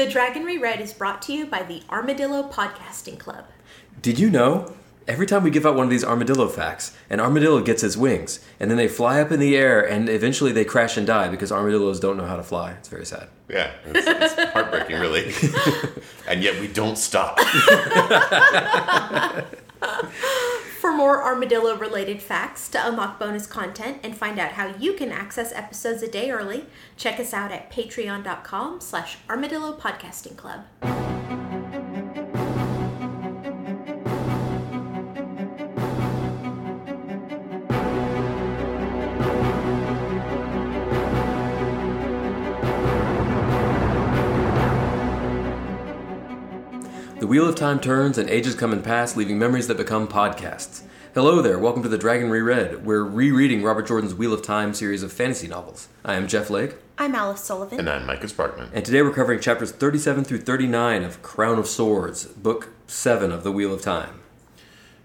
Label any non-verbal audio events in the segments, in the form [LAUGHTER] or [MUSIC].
The Dragon Reread is brought to you by the Armadillo Podcasting Club. Did you know? Every time we give out one of these armadillo facts, an armadillo gets its wings, and then they fly up in the air, and eventually they crash and die because armadillos don't know how to fly. It's very sad. Yeah, it's, it's [LAUGHS] heartbreaking, really. [LAUGHS] and yet we don't stop. [LAUGHS] For more armadillo related facts, to unlock bonus content, and find out how you can access episodes a day early, check us out at patreon.com slash armadillo podcasting club. Wheel of time turns and ages come and pass, leaving memories that become podcasts. Hello there, welcome to the Dragon Reread. We're rereading Robert Jordan's Wheel of Time series of fantasy novels. I am Jeff Lake, I'm Alice Sullivan. And I'm Micah Sparkman. and today we're covering chapters 37 through 39 of Crown of Swords, book 7 of the Wheel of Time.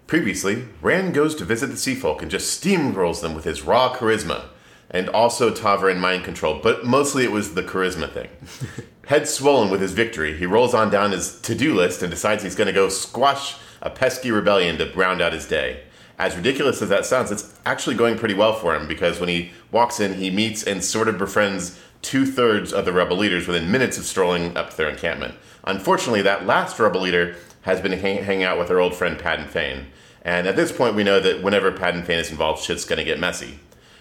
Previously, Rand goes to visit the Sea Folk and just steamrolls them with his raw charisma, and also ta'veren and mind control, but mostly it was the charisma thing. [LAUGHS] Head swollen with his victory, he rolls on down his to do list and decides he's going to go squash a pesky rebellion to round out his day. As ridiculous as that sounds, it's actually going pretty well for him because when he walks in, he meets and sort of befriends two thirds of the rebel leaders within minutes of strolling up to their encampment. Unfortunately, that last rebel leader has been hang- hanging out with our old friend Padan Fain. And at this point, we know that whenever Padan Fain is involved, shit's going to get messy.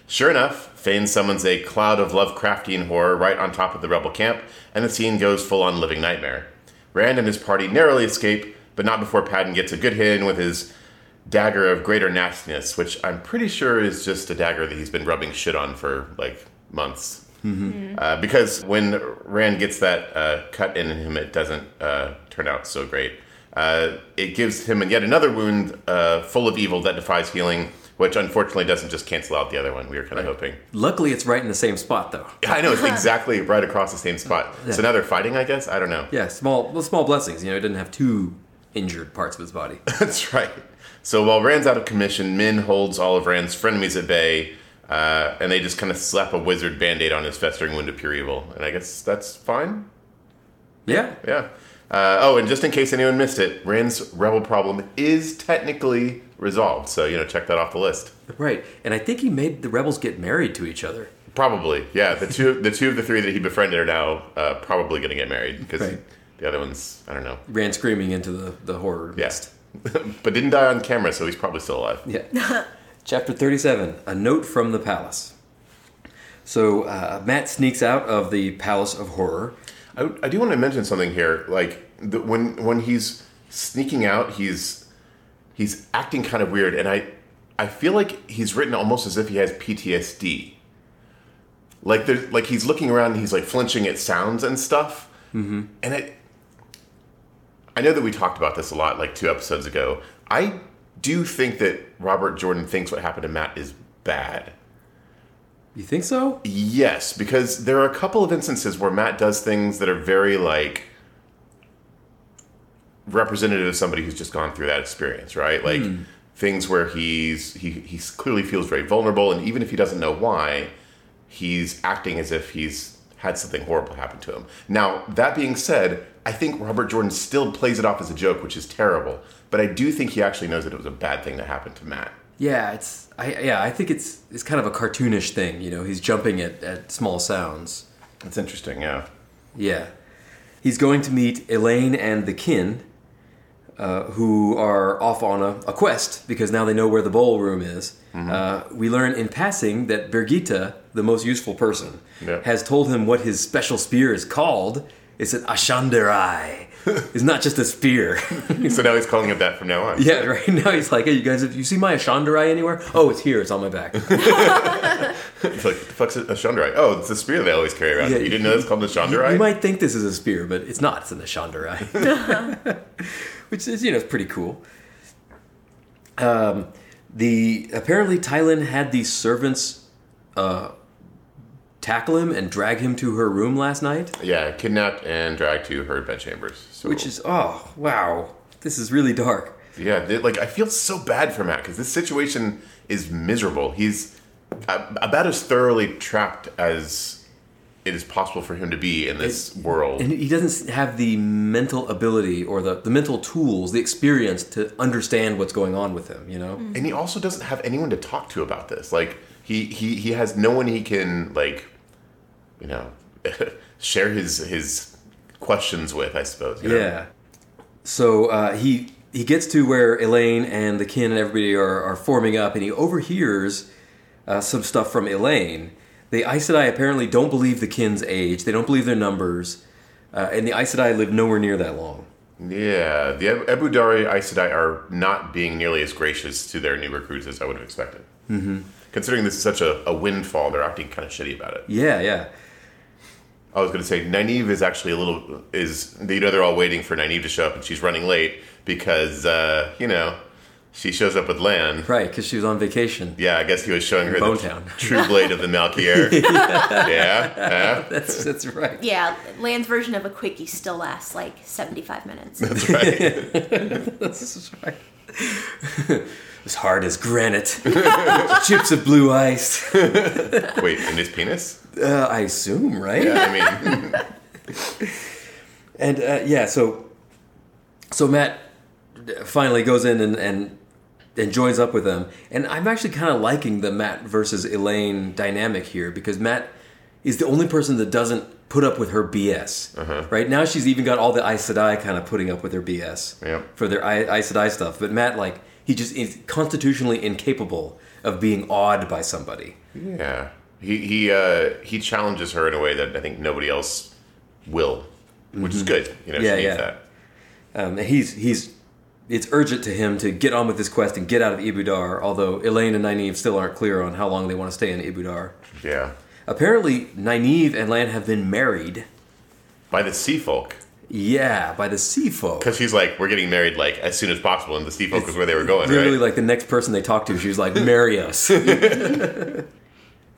Sure enough, Fain summons a cloud of Lovecraftian horror right on top of the rebel camp, and the scene goes full on living nightmare. Rand and his party narrowly escape, but not before Padan gets a good hit in with his dagger of greater nastiness, which I'm pretty sure is just a dagger that he's been rubbing shit on for like months. Uh, because when Rand gets that uh, cut in him, it doesn't uh, turn out so great. Uh, it gives him yet another wound uh, full of evil that defies healing, which unfortunately doesn't just cancel out the other one. We were kind of hoping. Luckily, it's right in the same spot, though. [LAUGHS] I know it's [LAUGHS] exactly right across the same spot. So now they're fighting, I guess. I don't know. Yeah, small, well, small blessings. You know, he didn't have two injured parts of his body. [LAUGHS] That's right. So while Rand's out of commission, Min holds all of Rand's frenemies at bay, uh, and they just kind of slap a wizard band-aid on his festering wound of pure evil. And I guess that's fine. Yeah, Yeah. Uh, oh, and just in case anyone missed it, Rand's rebel problem is technically resolved. So you know, check that off the list. right. And I think he made the rebels get married to each other. Probably, yeah. The two, the two of the three that he befriended are now uh, probably going to get married because Right. the other ones, I don't know. Ran screaming into the, the horror Yes, mist. [LAUGHS] but didn't die on camera, so he's probably still alive. Yeah. [LAUGHS] Chapter 37 A Note from the Palace. So uh, Mat sneaks out of the Palace of Horror. I, I do want to mention something here. Like the, when when he's sneaking out, he's he's acting kind of weird, and I I feel like he's written almost as if he has PTSD. Like there's like he's looking around and he's like flinching at sounds and stuff, mm-hmm. and it. I know that we talked about this a lot, like two episodes ago. I do think that Robert Jordan thinks what happened to Mat is bad. You think so? Yes, because there are a couple of instances where Mat does things that are very like representative of somebody who's just gone through that experience, right? Like hmm. things where he's he he clearly feels very vulnerable, and even if he doesn't know why, he's acting as if he's had something horrible happen to him. Now that being said, I think Robert Jordan still plays it off as a joke, which is terrible. But I do think he actually knows that it was a bad thing that happened to Mat. Yeah, it's I yeah, I think it's it's kind of a cartoonish thing, you know, he's jumping at, at small sounds. It's interesting, yeah. Yeah. He's going to meet Elayne and the kin, uh, who are off on a, a quest because now they know where the bowl room is. Uh, we learn in passing that Birgitte, the most useful person, Yeah. has told him what his special spear is called. It's an Ashandarei. [LAUGHS] it's not just a spear. [LAUGHS] so now he's calling it that from now on. yeah, right [LAUGHS] now he's like, hey, you guys, have you see my Ashandarei anywhere? Oh, it's here. It's on my back. It's like, what the fuck's a? Oh, it's a spear they always carry around. Yeah, you didn't know it's called a Shandarai? You might think this is a spear, but it's not. It's an Ashandarei. Which is, you know, it's pretty cool. Um, the apparently Tylin had these servants uh, tackle him and drag him to her room last night, Yeah, kidnapped and dragged to her bedchambers. So, which is oh wow, this is really dark. yeah, they- like I feel so bad for Mat because this situation is miserable. He's about as thoroughly trapped as it is possible for him to be in this world. And he doesn't have the mental ability or the, the mental tools, the experience to understand what's going on with him, you know? and he also doesn't have anyone to talk to about this. Like he he he has no one he can like, you know, [LAUGHS] share his his questions with. I suppose. you know? Yeah. So uh, he he gets to where Elayne and the kin and everybody are, are forming up, and he overhears uh, some stuff from Elayne. The Aes Sedai apparently don't believe the kin's age. They don't believe their numbers, uh, and the Aes Sedai live nowhere near that long. Yeah, the Ebou Dari Aes Sedai are not being nearly as gracious to their new recruits as I would have expected. Mm-hmm. Considering this is such a, a windfall, they're acting kind of shitty about it. Yeah, yeah. I was going to say Nynaeve is actually a little is you know they're all waiting for Nynaeve to show up and she's running late because uh, you know she shows up with Lan. Right, because she was on vacation. Yeah, I guess he was showing her the Bonetown. [LAUGHS] true blade of the Malkier. [LAUGHS] yeah, yeah, [LAUGHS] That's that's right. Yeah, Lan's version of a quickie still lasts like 75 minutes. that's right. That's right. as hard as granite, chips of blue ice. Wait, in his penis? Uh, I assume, right? Yeah, I mean, And uh, yeah, so so Mat finally goes in and and, and joins up with them, and I'm actually kind of liking the Mat versus Elayne dynamic here because Mat is the only person that doesn't put up with her BS. Uh-huh. Right now, she's even got all the Aes Sedai kind of putting up with her BS Yep. for their I- Aes Sedai stuff, but Mat like he just is constitutionally incapable of being awed by somebody. yeah. He he uh, he challenges her in a way that I think nobody else will, which is good. You know, Mm-hmm. Yeah, yeah. that. Um, and he's he's it's urgent to him to get on with this quest and get out of Ebou Dar. Although Elayne and Nynaeve still aren't clear on how long they want to stay in Ebou Dar. Yeah, Apparently, Nynaeve and Lan have been married. by the sea folk. Yeah, by the sea folk. Because she's like, we're getting married like as soon as possible, and the sea folk is where they were going, Literally, right? like the next person they talk to, she was like, "Marry us." [LAUGHS] and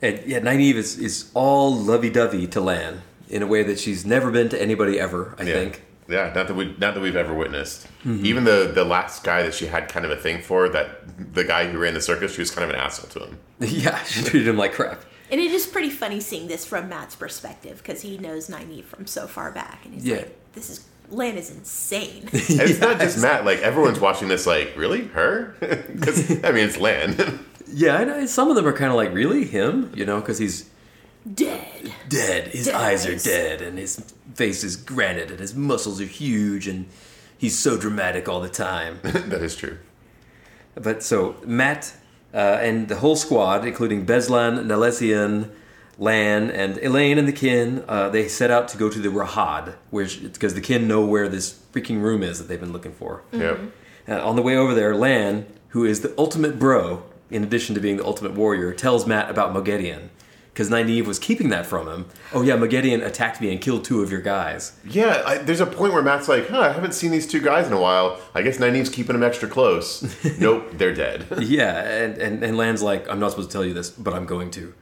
yeah, Nynaeve is is all lovey-dovey to Lan in a way that she's never been to anybody ever. I yeah. think. Yeah, not that we not that we've ever witnessed. Mm-hmm. Even the the last guy that she had kind of a thing for, that the guy who ran the circus, she was kind of an asshole to him. [LAUGHS] Yeah, she treated him like crap. And it is pretty funny seeing this from Mat's perspective because he knows Nynaeve from so far back, and he's Yeah. like, "This is Lan is insane." [LAUGHS] And it's not Yes. just Mat. Like everyone's watching this, like really her? [LAUGHS] Because I mean, it's Lan. Yeah, I know. Some of them are kind of like, really him, you know, because he's Dead. dead. His Dead eyes are dead, and his face is granite, and his muscles are huge, and he's so dramatic all the time. [LAUGHS] that is true. but so Mat uh, and the whole squad, including Beslan, Nalesean, Lan, and Elayne and the kin, uh, they set out to go to the Rahad, which because the kin know where this freaking room is that they've been looking for. Yep. Uh, on the way over there, Lan, who is the ultimate bro, in addition to being the ultimate warrior, tells Mat about Moghedien. Because Nynaeve was keeping that from him. Oh yeah, Moghedien attacked me and killed two of your guys. Yeah, I, there's a point where Mat's like, huh, I haven't seen these two guys in a while. I guess Nynaeve's keeping them extra close. [LAUGHS] nope, they're dead. [LAUGHS] Yeah, and, and, and Lan's like, I'm not supposed to tell you this, but I'm going to.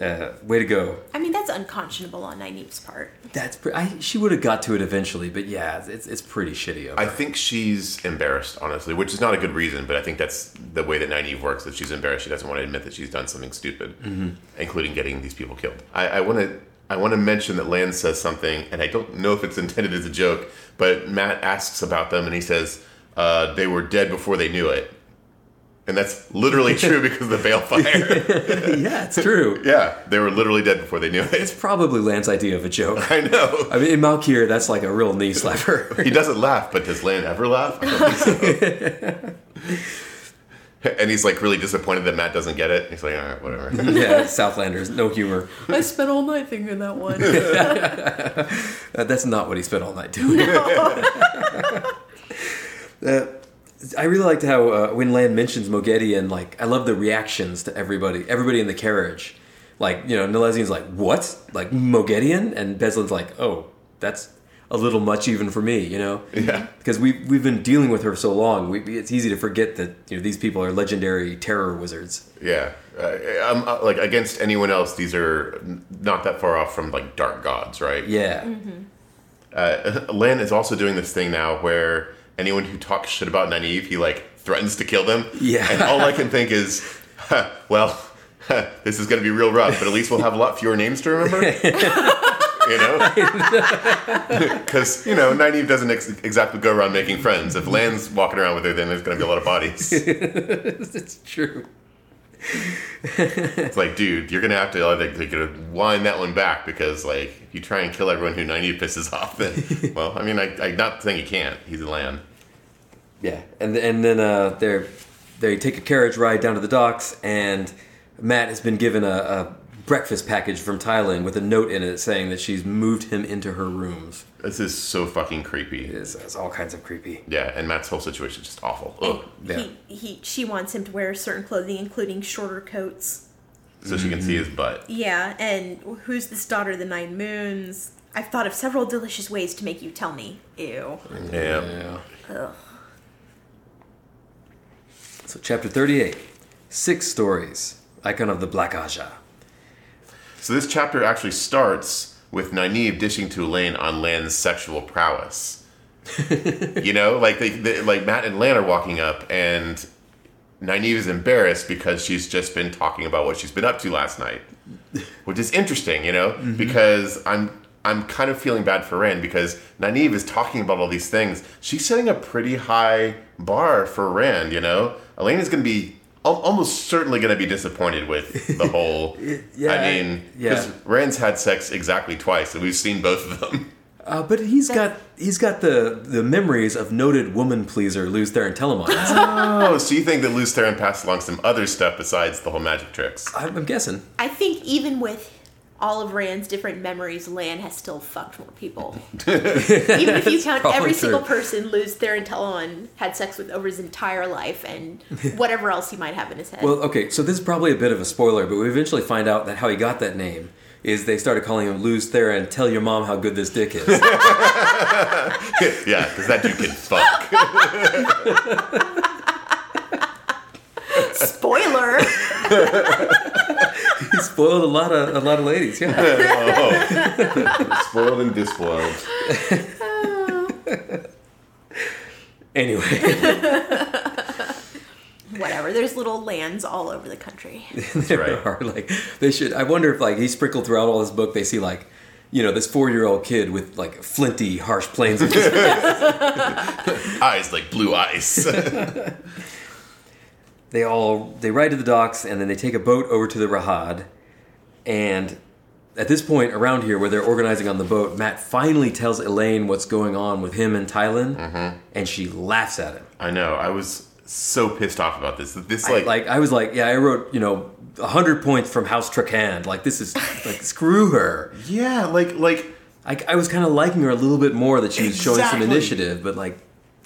Uh, way to go. I mean, that's unconscionable on Nynaeve's part. That's pre- I, she would have got to it eventually, but yeah, it's, it's pretty shitty of her. I think she's embarrassed, honestly, which is not a good reason, but I think that's the way that Nynaeve works. That she's embarrassed. She doesn't want to admit that she's done something stupid, including getting these people killed. I, I want to. I want to mention that Lan says something, and I don't know if it's [LAUGHS] intended as a joke, but Mat asks about them, and he says uh, they were dead before they knew it, and that's literally [LAUGHS] true because of the balefire. [LAUGHS] yeah, it's [LAUGHS] true. yeah, they were literally dead before they knew it. It's probably Lan's idea of a joke. I know. I mean, in Malkier, that's like a real knee slapper. He doesn't laugh, but does Lan ever laugh? I don't think so. and he's like really disappointed that Mat doesn't get it. He's like, all right, whatever. yeah, Southlanders, no humor. I spent all night thinking that one. Uh, that's not what he spent all night doing. Uh, I really liked how uh, when Lan mentions Moghedien, like I love the reactions to everybody, everybody in the carriage. Like you know, Nalesean's like, "What? Like Moghedien?" And Beslan's like, "Oh, that's a little much even for me," you know? [LAUGHS] Yeah. Because we we've been dealing with her so long, we, it's easy to forget that you know these people are legendary terror wizards. Yeah. Uh, I'm, uh, like against anyone else, these are not that far off from like dark gods, right? Yeah, Uh, [LAUGHS] Lan is also doing this thing now where anyone who talks shit about Nynaeve, he like threatens to kill them. Yeah. And all I can think is, [LAUGHS] huh, well, this is going to be real rough, but at least we'll have a lot fewer names to remember. [LAUGHS] you know? [LAUGHS] Because, you know, Nynaeve doesn't ex- exactly go around making friends. If Lan's walking around with her, then there's going to be a lot of bodies. it's true. It's like, dude, you're going to have to like, like, gonna wind that one back because, like, if you try and kill everyone who Nynaeve pisses off, then, well, I mean, I, I'm not saying he can't. He's a Lan. Yeah, and and then uh, they they take a carriage ride down to the docks, and Mat has been given a, a breakfast package from Tylin with a note in it saying that she's moved him into her rooms. This is so fucking creepy. It's, it's all kinds of creepy. Yeah, and Mat's whole situation is just awful. And Ugh. Yeah. he, he, she wants him to wear certain clothing, including shorter coats. So she can see his butt. Yeah, and who's this daughter of the Nine Moons? I've thought of several delicious ways to make you tell me. Ew. Yeah. Yeah. Ugh. So chapter thirty-eight, six stories, icon of the Black Ajah. So this chapter actually starts with Nynaeve dishing to Elayne on Lan's sexual prowess. [LAUGHS] you know, like they, they, like Mat and Lan are walking up, and Nynaeve is embarrassed because she's just been talking about what she's been up to last night, which is interesting. You know, mm-hmm. because I'm I'm kind of feeling bad for Ren because Nynaeve is talking about all these things. She's setting a pretty high bar for Rand. You know, Elayne is going to be almost certainly going to be disappointed with the [LAUGHS] whole. Yeah, I mean, yeah. because Rand's had sex exactly twice, and we've seen both of them. [LAUGHS] Uh, but he's got he's got the the memories of noted woman pleaser Lews Therin Telamon. [LAUGHS] oh, so you think that Lews Therin passed along some other stuff besides the whole magic tricks? I'm, I'm guessing. I think even with all of Rand's different memories, Lan has still fucked more people. [LAUGHS] [LAUGHS] even if you count every true. single person Lews Therin Telon had sex with over his entire life and whatever else he might have in his head. Well, okay, so this is probably a bit of a spoiler, but we eventually find out that how he got that name is they started calling him Lews Therin. Tell your mom how good this dick is. [LAUGHS] yeah, because that dude can fuck. Spoiler! He [LAUGHS] spoiled a lot of a lot of ladies. Yeah. oh. [LAUGHS] Spoiled and despoiled. [LAUGHS] Anyway, Whatever. There's little lands all over the country. there right. are like they should. I wonder if like he sprinkled throughout all this book, they see like. You know, this four-year-old kid with like flinty, harsh plains of Eyes like blue ice. They all they ride to the docks and then they take a boat over to the Rahad. And at this point around here, where they're organizing on the boat, Mat finally tells Elayne what's going on with him and Tylin, mm-hmm. and she laughs at him. I know. I was so pissed off about this. This I, like, like I was like, yeah, I wrote you know hundred points from House Trakand. Like this is like [LAUGHS] screw her. yeah, like like I, I was kind of liking her a little bit more that she was showing some initiative, but like,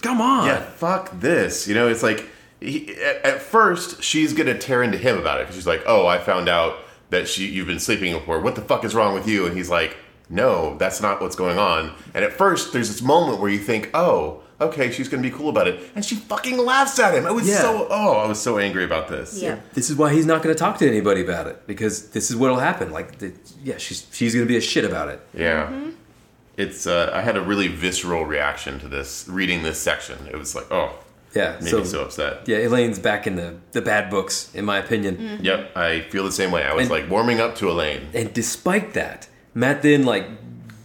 come on. yeah, fuck this. You know, it's like he, at, at first she's gonna tear into him about it because she's like, oh, I found out that she you've been sleeping with her. What the fuck is wrong with you? And he's like, no, that's not what's going on. And at first there's this moment where you think, oh. Okay, she's gonna be cool about it, and she fucking laughs at him. I was Yeah. so oh, I was so angry about this. Yeah. This is why he's not going to talk to anybody about it because this is what'll happen. Like, the, yeah, she's she's going to be a shit about it. Yeah. It's uh, I had a really visceral reaction to this reading this section. It was like, oh, Yeah. made so, me so upset. yeah, Elayne's back in the the bad books, in my opinion. Yep, I feel the same way. I was And- like warming up to Elayne. And despite that, Mat then like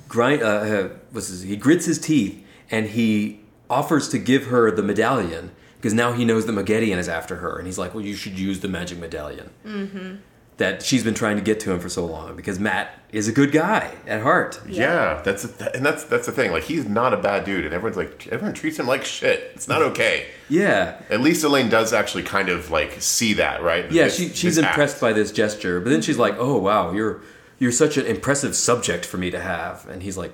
grind. Uh, uh, what's his, he grits his teeth and he offers to give her the medallion because now he knows that Moghedien is after her, and he's like, "Well, you should use the magic medallion." Mm-hmm. That she's been trying to get to him for so long because Mat is a good guy at heart. Yeah, that's and that's that's the thing. Like he's not a bad dude, and everyone's like everyone treats him like shit. It's not okay. Yeah. At least Elayne does actually kind of like see that, right? Yeah, This- she, she's impressed act. by this gesture, but then she's like, "Oh wow, you're you're such an impressive subject for me to have," and he's like,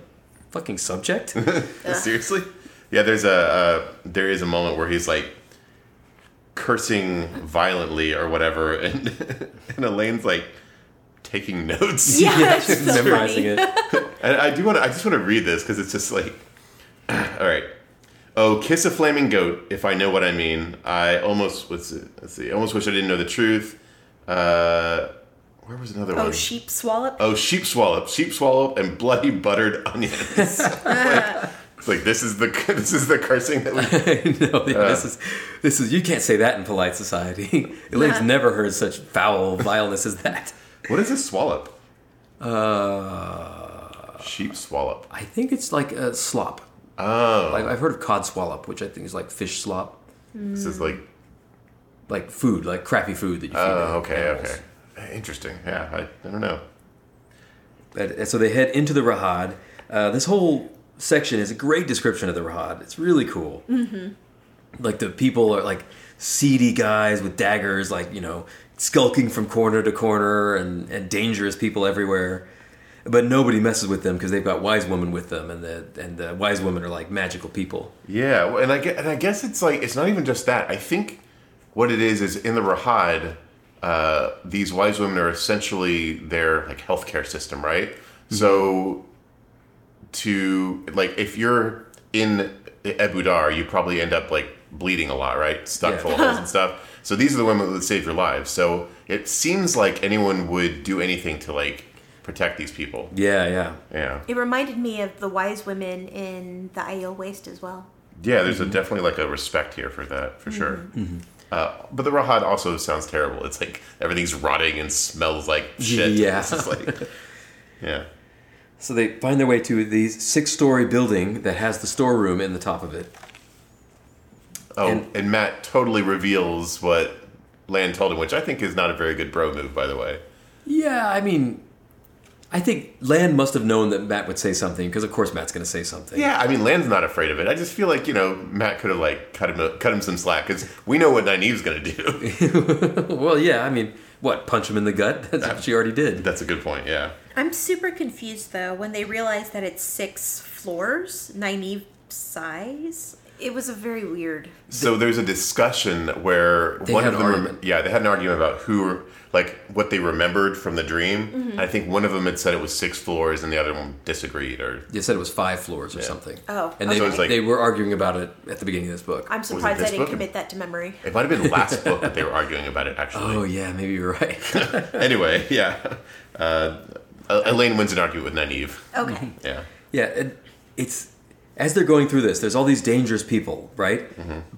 "Fucking subject." [LAUGHS] Seriously? Yeah, there's a uh, there is a moment where he's like cursing violently or whatever, and [LAUGHS] and Elayne's like taking notes. Yeah, [LAUGHS] it's she's so memorizing funny. it. [LAUGHS] And I do want to. I just want to read this because it's just like, [CLEARS THROAT] all right. Oh, kiss a flaming goat. If I know what I mean, I almost let's see. Let's see. I almost wish I didn't know the truth. Uh, where was another Oh, one? sheep swallop? Oh, sheep swallow, sheep swallow, and bloody buttered onions. Like, [LAUGHS] like this is the [LAUGHS] this is the cursing that we. [LAUGHS] no, yeah, this is this is you can't say that in polite society. Elayne's never heard such foul vileness as that. What is a swallop? Uh, Sheep swallop. I think it's like a slop. Oh, Like I've heard of cod swallop, which I think is like fish slop, this is like. like food, like crappy food that you feed. Oh, to okay, animals. okay. Interesting. Yeah, I, I don't know. And, and so they head into the Rahad. Uh, this whole section is a great description of the Rahad. It's really cool. Mm-hmm. Like the people are like seedy guys with daggers, like you know, skulking from corner to corner, and, and dangerous people everywhere. But nobody messes with them because they've got wise women with them, and the and the wise women are like magical people. Yeah, well, and I guess, and I guess it's like it's not even just that. I think what it is is in the Rahad, uh, these wise women are essentially their like healthcare system, right? So to like if you're in Ebou Dar, you probably end up like bleeding a lot, right? Stuck Yeah. full of holes [LAUGHS] and stuff. So these are the women that save your lives. So it seems like anyone would do anything to like protect these people. Yeah, yeah. Yeah. It reminded me of the wise women in the Aiel Waste as well. Yeah, there's a definitely like a respect here for that, for sure. Uh, but the Rahad also sounds terrible. It's like everything's rotting and smells like shit. [LAUGHS] Yeah. It's just like, yeah. So they find their way to the six-story building that has the storeroom in the top of it. Oh, and, And- Mat totally reveals what Lan told him, which I think is not a very good bro move, by the way. Yeah, I mean, I think Lan must have known that Mat would say something because, of course, Mat's going to say something. Yeah, I mean, Lan's not afraid of it. I just feel like you know Mat could have like cut him cut him some slack because we know what Nynaeve's gonna do. [LAUGHS] well, yeah. I mean, what? Punch him in the gut? [LAUGHS] That's what she already did. That's a good point. Yeah. I'm super confused though when they realized that it's six floors, Nynaeve size. It was a very weird. So there's a discussion where They one had of an them, argument. yeah, they had an argument about who, like, what they remembered from the dream. I think one of them had said it was six floors, and the other one disagreed. Or They said it was five floors or something. Oh, and they. So like- they were arguing about it at the beginning of this book. I'm surprised I didn't book? commit that to memory. it might have been the last [LAUGHS] book that they were arguing about it. Actually, oh yeah, maybe you're right. [LAUGHS] anyway, yeah. Uh, Elayne wins an argument with Nynaeve. Okay. [LAUGHS] Yeah, yeah, it, it's as they're going through this. There's all these dangerous people, right?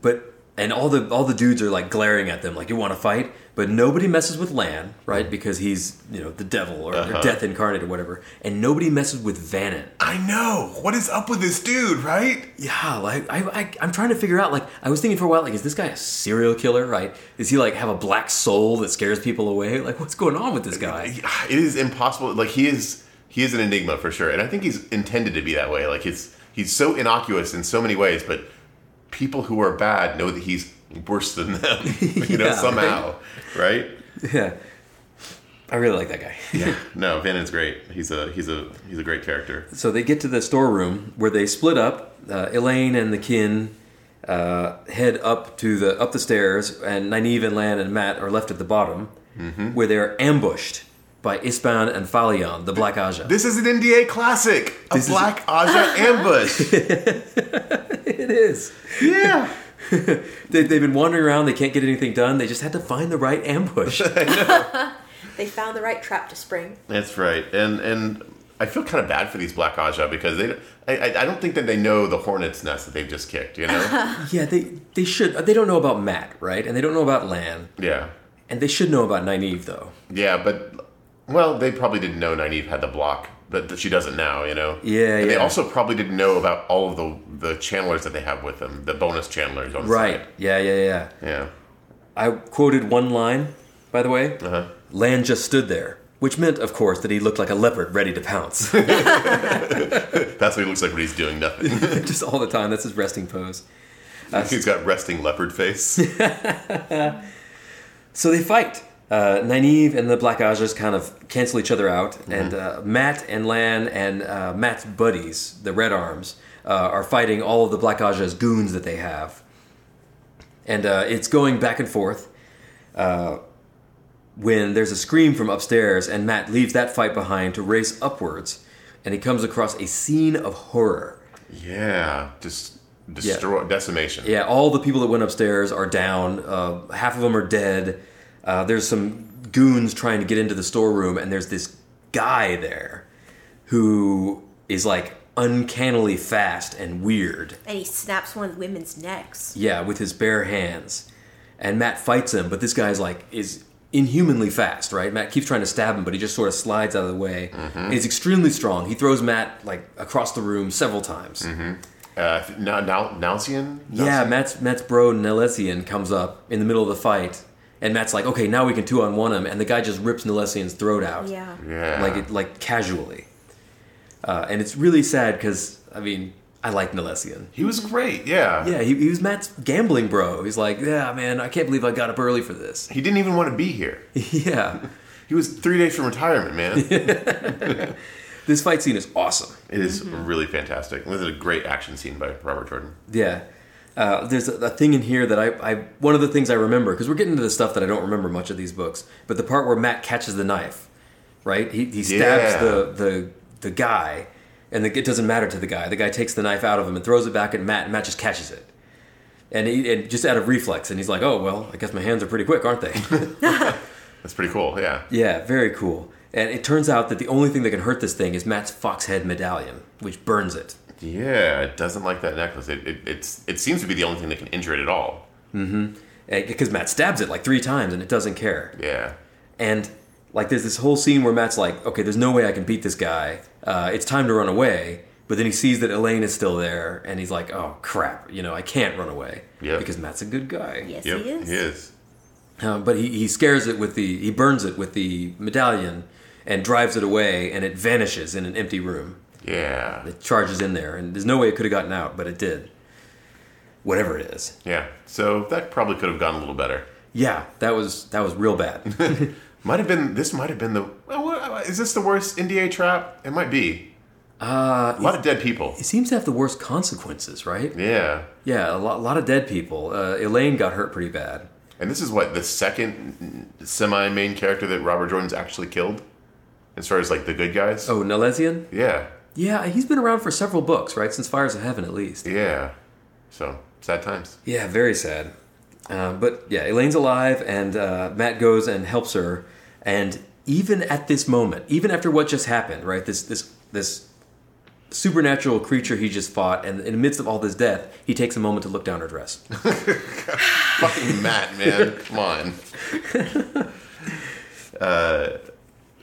But and all the all the dudes are like glaring at them, like you want to fight, but nobody messes with Lan, right? Because he's you know the devil or, or uh-huh. death incarnate or whatever, and nobody messes with Vanin. I know. What is up with this dude, right? Yeah, like I, I, I'm trying to figure out. Like I was thinking for a while, like is this guy a serial killer? Right? Does he like have a black soul that scares people away? Like what's going on with this guy? It is impossible. Like he is, he is an enigma for sure, and I think he's intended to be that way. Like he's he's so innocuous in so many ways, but people who are bad know that he's worse than them. [LAUGHS] you know, [LAUGHS] Yeah, somehow, right? Yeah, I really like that guy. Yeah. [LAUGHS] No, Vanin's great. He's a he's a he's a great character. So they get to the storeroom where they split up. Uh, Elayne and the kin uh, head up to the up the stairs, and Nynaeve and Lan and Mat are left at the bottom, Mm-hmm. where they are ambushed by Ispan and Falion, the Black Ajah. This is an NDA classic. A This is- Black [LAUGHS] Ajah ambush. it is. yeah. [LAUGHS] They, they've been wandering around. They can't get anything done. They just had to find the right ambush. [LAUGHS] They found the right trap to spring. That's right, and and I feel kind of bad for these Black Ajah because they, I, I I don't think that they know the hornet's nest that they've just kicked. You know? yeah, they they should. They don't know about Mat, right? And they don't know about Lan, yeah, and they should know about Nynaeve though. yeah, but well, they probably didn't know Nynaeve had the block, but that she doesn't now. You know? Yeah, And they also probably didn't know about all of the the channelers that they have with them, the bonus channelers on the Right? side. Yeah, yeah, yeah. Yeah. I quoted one line, by the way. Uh huh. Lan just stood there, which meant, of course, that he looked like a leopard ready to pounce. [LAUGHS] That's what he looks like when he's doing nothing. [LAUGHS] just all the time. That's his resting pose. he's got resting leopard face. [LAUGHS] So they fight. Uh, Nynaeve and the Black Ajahs kind of cancel each other out, and uh, Mat and Lan and uh, Mat's buddies, the Red Arms, uh, are fighting all of the Black Ajah's goons that they have. And uh, it's going back and forth uh, when there's a scream from upstairs, and Mat leaves that fight behind to race upwards, and he comes across a scene of horror. yeah, just destroy decimation. Yeah, all the people that went upstairs are down. Uh, half of them are dead. Uh, there's some goons trying to get into the storeroom, and there's this guy there who is like uncannily fast and weird. And he snaps one of the women's necks. Yeah, with his bare hands. And Mat fights him, but this guy's like is inhumanly fast, right? Mat keeps trying to stab him, but he just sort of slides out of the way. And he's extremely strong. He throws Mat like across the room several times. Uh, now, now, Nalesean? Yeah, Mat's Mat's bro Nalesean comes up in the middle of the fight, and Mat's like, "Okay, now we can two on one him," and the guy just rips Nalesean's throat out, Yeah. Yeah. like it, like casually. Uh, and it's really sad because I mean, I like Nalesean. He was great, yeah. Yeah, he, he was Mat's gambling bro. He's like, "Yeah, man, I can't believe I got up early for this." He didn't even want to be here. [LAUGHS] yeah, He was three days from retirement, man. [LAUGHS] this fight scene is awesome. It is really fantastic. This is a great action scene by Robert Jordan. Yeah. Uh, there's a, a thing in here that I, I one of the things I remember because we're getting into the stuff that I don't remember much of these books, but the part where Mat catches the knife, right? He, he stabs Yeah. the, the the guy, and the, it doesn't matter to the guy. The guy takes the knife out of him and throws it back at Mat, and Mat just catches it, and, he, and just out of reflex, and he's like, "Oh well, I guess my hands are pretty quick, aren't they?" [LAUGHS] [LAUGHS] That's pretty cool, yeah. yeah, very cool. And it turns out that the only thing that can hurt this thing is Mat's fox head medallion, which burns it. Yeah, it doesn't like that necklace. It, it, it's, it seems to be the only thing that can injure it at all. Mm-hmm. Because Mat stabs it like three times and it doesn't care. Yeah. And like, there's this whole scene where Mat's like, "Okay, there's no way I can beat this guy. Uh, it's time to run away." But then he sees that Elayne is still there, and he's like, "Oh crap! You know, I can't run away Yep. because Mat's a good guy." Yes, Yep, he is. He is. Uh, but he, he scares it with the he burns it with the medallion and drives it away, and it vanishes in an empty room. Yeah. It charges in there, and there's no way it could have gotten out, but it did. Whatever it is. Yeah. So that probably could have gone a little better. Yeah, that was that was real bad. [LAUGHS] Might have been, this might have been the, Is this the worst NDA trap? It might be. Uh, A lot of dead people. it seems to have the worst consequences, right? Yeah. Yeah, a lot, lot of dead people. Uh, Elayne got hurt pretty bad. And this is what, the second semi main character that Robert Jordan's actually killed? As far as like the good guys? Oh, Nalesean? Yeah. Yeah, he's been around for several books, right? Since Fires of Heaven, at least. Yeah. So, sad times. Yeah, very sad. Uh, but yeah, Elayne's alive, and uh, Mat goes and helps her. And even at this moment, even after what just happened, right? This this this supernatural creature he just fought, and in the midst of all this death, he takes a moment to look down her dress. [LAUGHS] Fucking Mat, man. Come on. [LAUGHS] Uh,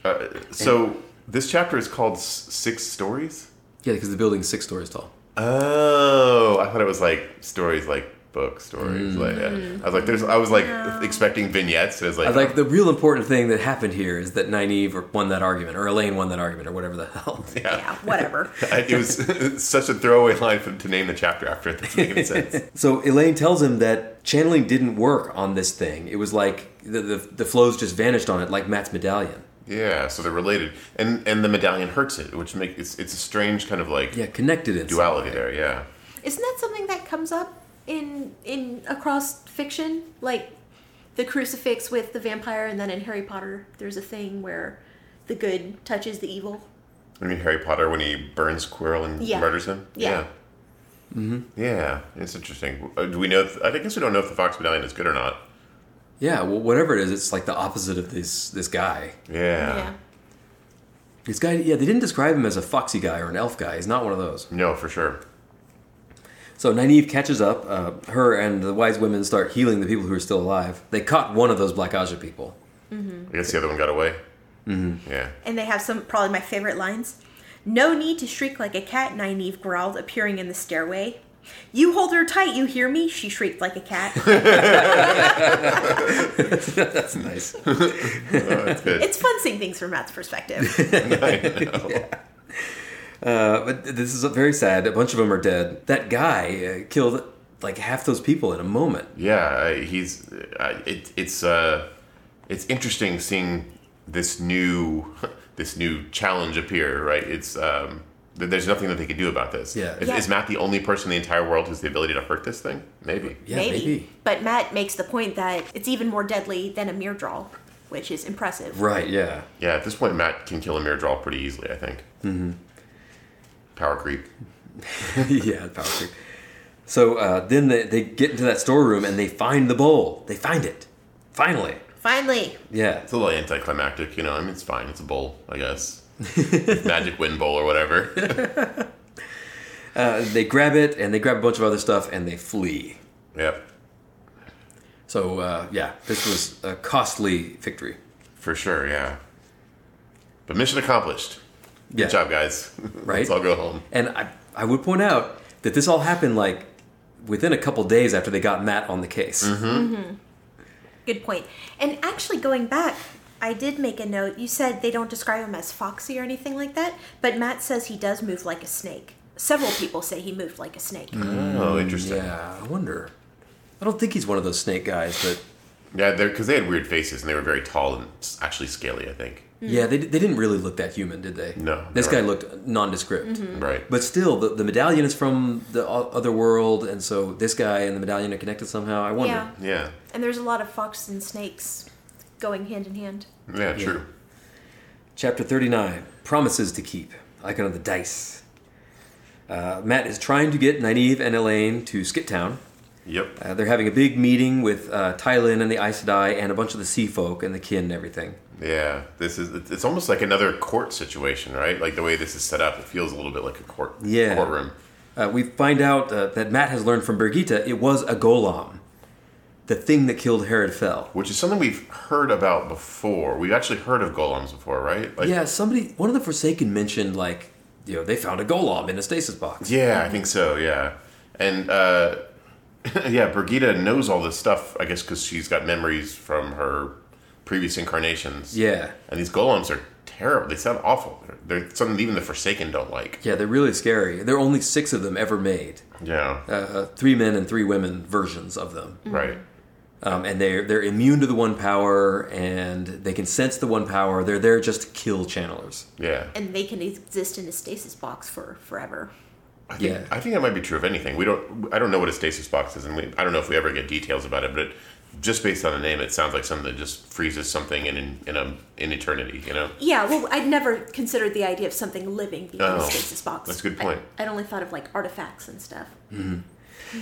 uh, so, this chapter is called Six Stories? Yeah, because the building's six stories tall. Oh, I thought it was like stories like book stories. Like, yeah. Mm. I was like, there's. I was like expecting vignettes. It was like, I like the real important thing that happened here is that Nynaeve won that argument, or Elayne won that argument, or whatever the hell. [LAUGHS] Yeah, whatever. [LAUGHS] it was [LAUGHS] such a throwaway line for, to name the chapter after it. Doesn't make any sense. So Elayne tells him that channeling didn't work on this thing. It was like the, the, the flows just vanished on it, like Mat's medallion. Yeah, so they're related, and and the medallion hurts it, which make it's it's a strange kind of like Yeah, connected in duality there. Yeah. Isn't that something that comes up in in across fiction? Like the crucifix with the vampire, and then in Harry Potter, there's a thing where the good touches the evil. I mean Harry Potter when he burns Quirrell and Yeah. murders him. Yeah. Yeah. Mm-hmm. Yeah, it's interesting. Uh, do we know? If, I guess we don't know if the Fox Medallion is good or not. Yeah, well, whatever it is, it's like the opposite of this this guy. Yeah. yeah. This guy, yeah, they didn't describe him as a foxy guy or an elf guy. He's not one of those. No, for sure. So Nynaeve catches up. Uh, her and the wise women start healing the people who are still alive. They caught one of those Black Ajah people. I guess the other one got away. Mm-hmm. Yeah. And they have some probably my favorite lines. No need to shriek like a cat, Nynaeve growled, appearing in the stairway. You hold her tight, you hear me? She shrieked like a cat. [LAUGHS] That's nice. [LAUGHS] Oh, that's good. it's fun seeing things from Mat's perspective. [LAUGHS] I know. Uh, but this is very sad. A bunch of them are dead. That guy uh, killed like half those people in a moment. Yeah, uh, he's. Uh, it, it's uh, it's interesting seeing this new this new challenge appear. Right? It's um, th- there's nothing that they could do about this. Yeah. Is, Yeah. is Mat the only person in the entire world who has the ability to hurt this thing? Maybe. Yeah, maybe. maybe. But Mat makes the point that it's even more deadly than a Myrddraal, which is impressive. Right? Yeah. Yeah. At this point, Mat can kill a Myrddraal pretty easily. I think. Mm-hmm. Power creep. [LAUGHS] yeah, power creep. So uh, then they, they get into that storeroom and they find the bowl. They find it. Finally. Finally, Yeah. It's a little anticlimactic, you know. I mean, it's fine. It's a bowl, I guess. Magic wind bowl or whatever. [LAUGHS] Uh, they grab it and they grab a bunch of other stuff and they flee. Yep, So uh, yeah, this was a costly victory. for sure. Yeah, but mission accomplished. Good Yeah. job, guys. [LAUGHS] Right? Let's all go home. And I, I would point out that this all happened like within a couple days after they got Mat on the case. Good point. And actually, going back, I did make a note. You said they don't describe him as foxy or anything like that, but Mat says he does move like a snake. Several people say he moved like a snake. Oh, mm, interesting. Yeah, I wonder. I don't think he's one of those snake guys, but Yeah, they're because they had weird faces and they were very tall and s- actually scaly. I think. Mm. yeah, they, they didn't really look that human, did they? No, This they're guy right. looked nondescript. Mm-hmm. Right. But still, the, the medallion is from the o- other world, and so this guy and the medallion are connected somehow. I wonder. Yeah. yeah. And there's a lot of foxes and snakes going hand in hand. Yeah. True. Chapter 39 Promises to Keep. Icon of the Dice. Uh, Mat is trying to get Nynaeve and Elayne to Skit Town. Yep. Uh, they're having a big meeting with uh, Tylin and the Aes Sedai and a bunch of the Sea Folk and the kin and everything. Yeah. This is. it's- It's almost like another court situation, right? Like the way this is set up, it feels a little bit like a court. Yeah. Courtroom. Uh, we find out uh, that Mat has learned from Birgitte it was a gholam, the thing that killed Herid Fel. Which is something we've heard about before. We've actually heard of gholams before, right? Like, yeah, somebody, one of the Forsaken mentioned, like, you know, they found a gholam in a stasis box. Yeah, I think so. Yeah, and uh, [LAUGHS] yeah, Birgitte knows all this stuff. I guess because she's got memories from her previous incarnations. Yeah. and these gholams are terrible. They sound awful. They're, they're something even the Forsaken don't like. Yeah, they're really scary. There are only six of them ever made. Yeah, Uh, three men and three women versions of them. right. Um, and they're they're immune to the one power, and they can sense the one power. They're there just to kill channelers. Yeah, And they can exist in a stasis box for forever. I think, Yeah. I think that might be true of anything. We don't. I don't know what a stasis box is, and we, I don't know if we ever get details about it. But it, just based on the name, it sounds like something that just freezes something in in, in a in eternity. You know. Yeah, well, I'd never considered the idea of something living being in Oh, a stasis box. that's a good point. I'd only thought of like artifacts and stuff.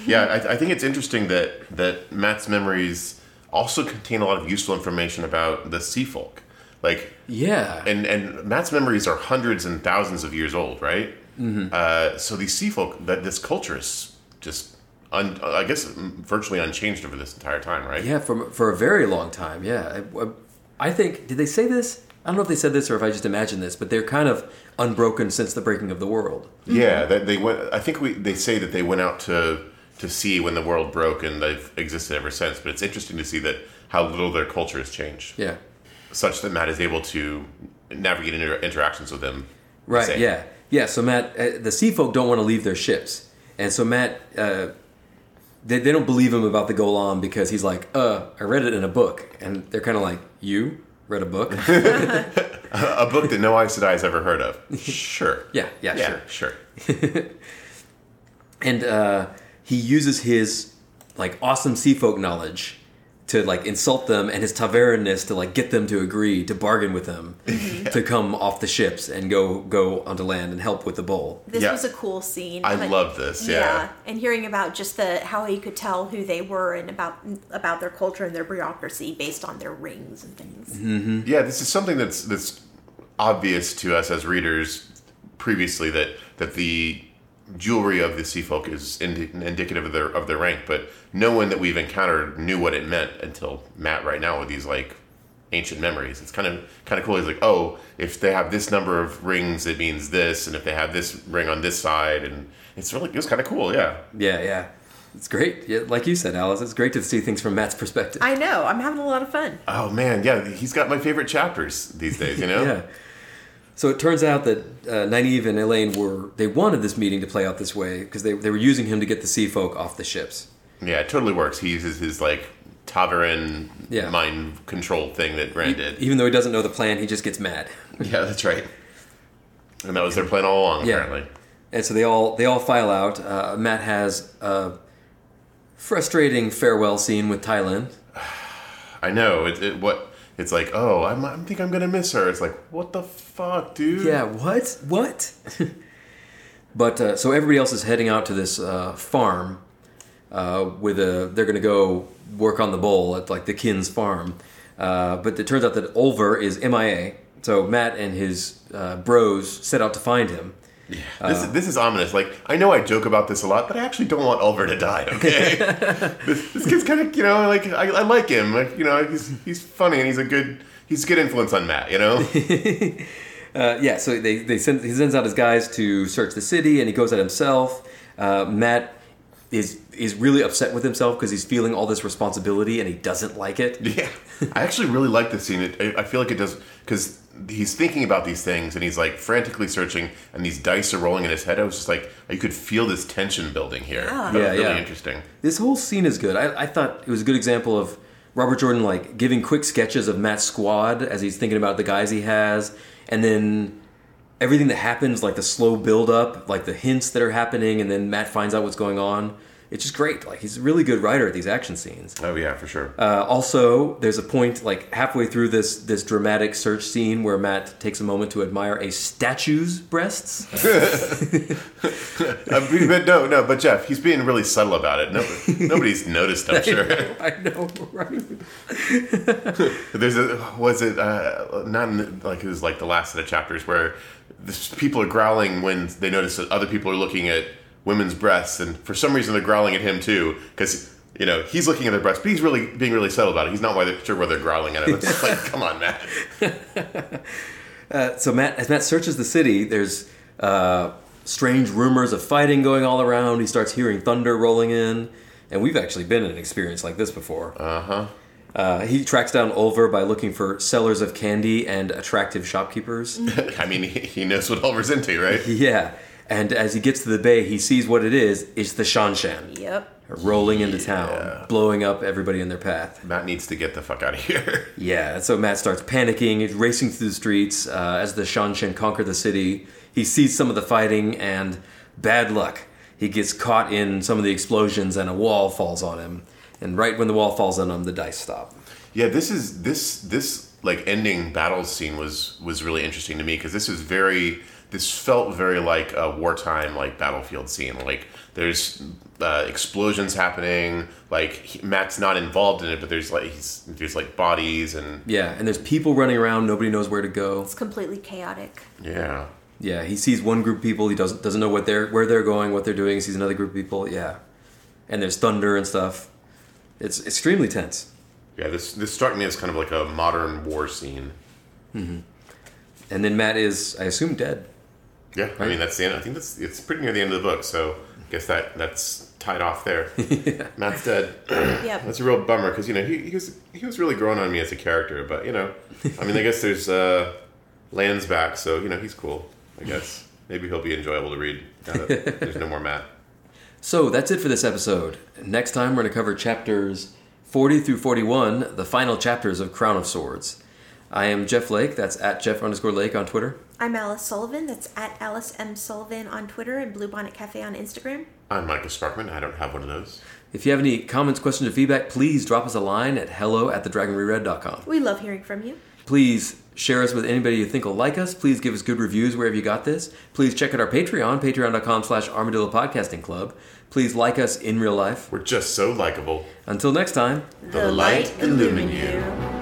Yeah, I, I think it's interesting that that Mat's memories also contain a lot of useful information about the sea folk. Like, Yeah, and and Mat's memories are hundreds and thousands of years old, right? Mm-hmm. Uh, so these sea folk, that this culture is just, un, I guess, virtually unchanged over this entire time, right? yeah, for for a very long time. Yeah, I, I think did they say this? I don't know if they said this or if I just imagined this, but they're kind of unbroken since the breaking of the world. Yeah, that they went. I think we they say that they went out to to sea when the world broke, and they've existed ever since. But it's interesting to see that how little their culture has changed. Yeah, such that Mat is able to navigate inter- interactions with them. right. Yeah, yeah. So Mat, uh, the sea folk don't want to leave their ships, and so Mat, uh, they they don't believe him about the gholam because he's like, uh, I read it in a book, and they're kind of like, you read a book? [LAUGHS] [LAUGHS] a book that no Aes Sedai has ever heard of. [LAUGHS] Sure. yeah, yeah, yeah, sure. sure. and uh, he uses his like awesome sea folk knowledge to like insult them and his tavernness to like get them to agree to bargain with him mm-hmm. to come off the ships and go go onto land and help with the bowl. This Yeah. was a cool scene. I love this. Yeah. and hearing about just the how he could tell who they were and about about their culture and their bureaucracy based on their rings and things. Mm-hmm. yeah, This is something that's that's obvious to us as readers previously that that the jewelry of the sea folk is indi- indicative of their of their rank, but no one that we've encountered knew what it meant until Mat right now with these like ancient memories. It's kind of kind of cool. He's like, oh, if they have this number of rings, it means this, and if they have this ring on this side, and it's really it's kind of cool. Yeah. Yeah, yeah. It's great. Yeah, like you said, Alice, it's great to see things from Mat's perspective. I know. I'm having a lot of fun. Oh man, yeah, he's got my favorite chapters these days. You know. [LAUGHS] Yeah. So it turns out that uh, Nynaeve and Elayne were they wanted this meeting to play out this way because they, they were using him to get the sea folk off the ships. Yeah, it totally works. He uses his like ta'veren Yeah. mind control thing that Rand did. Even though he doesn't know the plan, he just gets mad. [LAUGHS] Yeah, that's right. And that was their plan all along, Yeah. apparently. And so they all they all file out. Uh, Mat has a frustrating farewell scene with Tylin. [SIGHS] I know. It, it what it's like. Oh, I'm, I think I'm gonna miss her. It's like, what the fuck, dude? Yeah, what? What? [LAUGHS] but uh, so everybody else is heading out to this uh, farm uh, with a. They're to go work on the bowl at like the Kin's farm. Uh, but it turns out that Olver is MIA. So Mat and his uh, bros set out to find him. This, this is ominous. Like I know I joke about this a lot, but I actually don't want Olver to die. Okay, [LAUGHS] this, this kid's kind of you know like I, I like him. Like you know he's he's funny and he's a good he's a good influence on Mat. You know. [LAUGHS] Uh, yeah, so they, they send, he sends out his guys to search the city, and he goes out himself. Uh, Mat is is really upset with himself because he's feeling all this responsibility, and he doesn't like it. Yeah, I actually really like this scene. It, I I feel like it does because he's thinking about these things and he's like frantically searching, and these dice are rolling in his head. I was just like, you could feel this tension building here. Yeah. Yeah, really yeah. interesting. This whole scene is good. I, I thought it was a good example of Robert Jordan like giving quick sketches of Mat's squad as he's thinking about the guys he has, and then everything that happens, like the slow build up, like the hints that are happening, and then Mat finds out what's going on. It's just great. Like he's a really good writer at these action scenes. Oh yeah, for sure. Uh, also, there's a point like halfway through this this dramatic search scene where Mat takes a moment to admire a statue's breasts. [LAUGHS] [LAUGHS] Uh, but no, no, but Jeff, he's being really subtle about it. Nobody, [LAUGHS] nobody's noticed, I'm sure. I know, right? There's a was it uh, not in, like it was like the last of chapters where this, people are growling when they notice that other people are looking at women's breasts, and for some reason they're growling at him too because you know he's looking at their breasts, but he's really being really subtle about it. He's not why they're, sure why they're growling at him. It's like, [LAUGHS] come on, Mat. Uh, so Mat, as Mat searches the city, there's uh, strange rumors of fighting going all around. He starts hearing thunder rolling in, and we've actually been in an experience like this before. Uh-huh. Uh, he tracks down Olver by looking for sellers of candy and attractive shopkeepers. [LAUGHS] I mean, he, he knows what Olver's into, right? [LAUGHS] yeah, and as he gets to the bay, he sees what it is. It's the Seanchan Yep. rolling into Yeah. town, blowing up everybody in their path. Mat needs to get the fuck out of here. [LAUGHS] Yeah, so Mat starts panicking. He's racing through the streets uh, as the Seanchan conquer the city. He sees some of the fighting, and bad luck. He gets caught in some of the explosions, and a wall falls on him. And right when the wall falls on him, the dice stop. Yeah, this is this this like ending battle scene was was really interesting to me because this is very this felt very like a wartime like battlefield scene. Like there's uh, explosions happening. Like he, Mat's not involved in it, but there's like he's, there's like bodies and Yeah, and there's people running around. Nobody knows where to go. It's completely chaotic. yeah. Yeah, he sees one group of people. He doesn't doesn't know what they're where they're going, what they're doing. He sees another group of people. Yeah, and there's thunder and stuff. It's extremely tense. Yeah, this this struck me as kind of like a modern war scene. And then Mat is, I assume, dead. Yeah, I mean that's the end. I think that's it's pretty near the end of the book, so I guess that that's tied off there. [LAUGHS] Mat's dead. yeah, [CLEARS THROAT] That's a real bummer because you know he, he was he was really growing on me as a character, but you know, I mean, I guess there's uh, Lan's back, so you know he's cool. I guess maybe he'll be enjoyable to read. Now that there's no more Mat. So that's it for this episode. Next time we're going to cover chapters 40 through 41, the final chapters of Crown of Swords. I am Jeff Lake. That's at Jeff underscore Lake on Twitter. I'm Alice Sullivan. That's at Alice M. Sullivan on Twitter and Bluebonnet Cafe on Instagram. I'm Micah Sparkman. I don't have one of those. If you have any comments, questions, or feedback, please drop us a line at hello at thedragonreread.com. We love hearing from you. Please share us with anybody you think will like us. Please give us good reviews wherever you got this. Please check out our Patreon, patreon.com slash armadillo podcasting club. Please like us in real life. We're just so likable. Until next time. The light illumine you.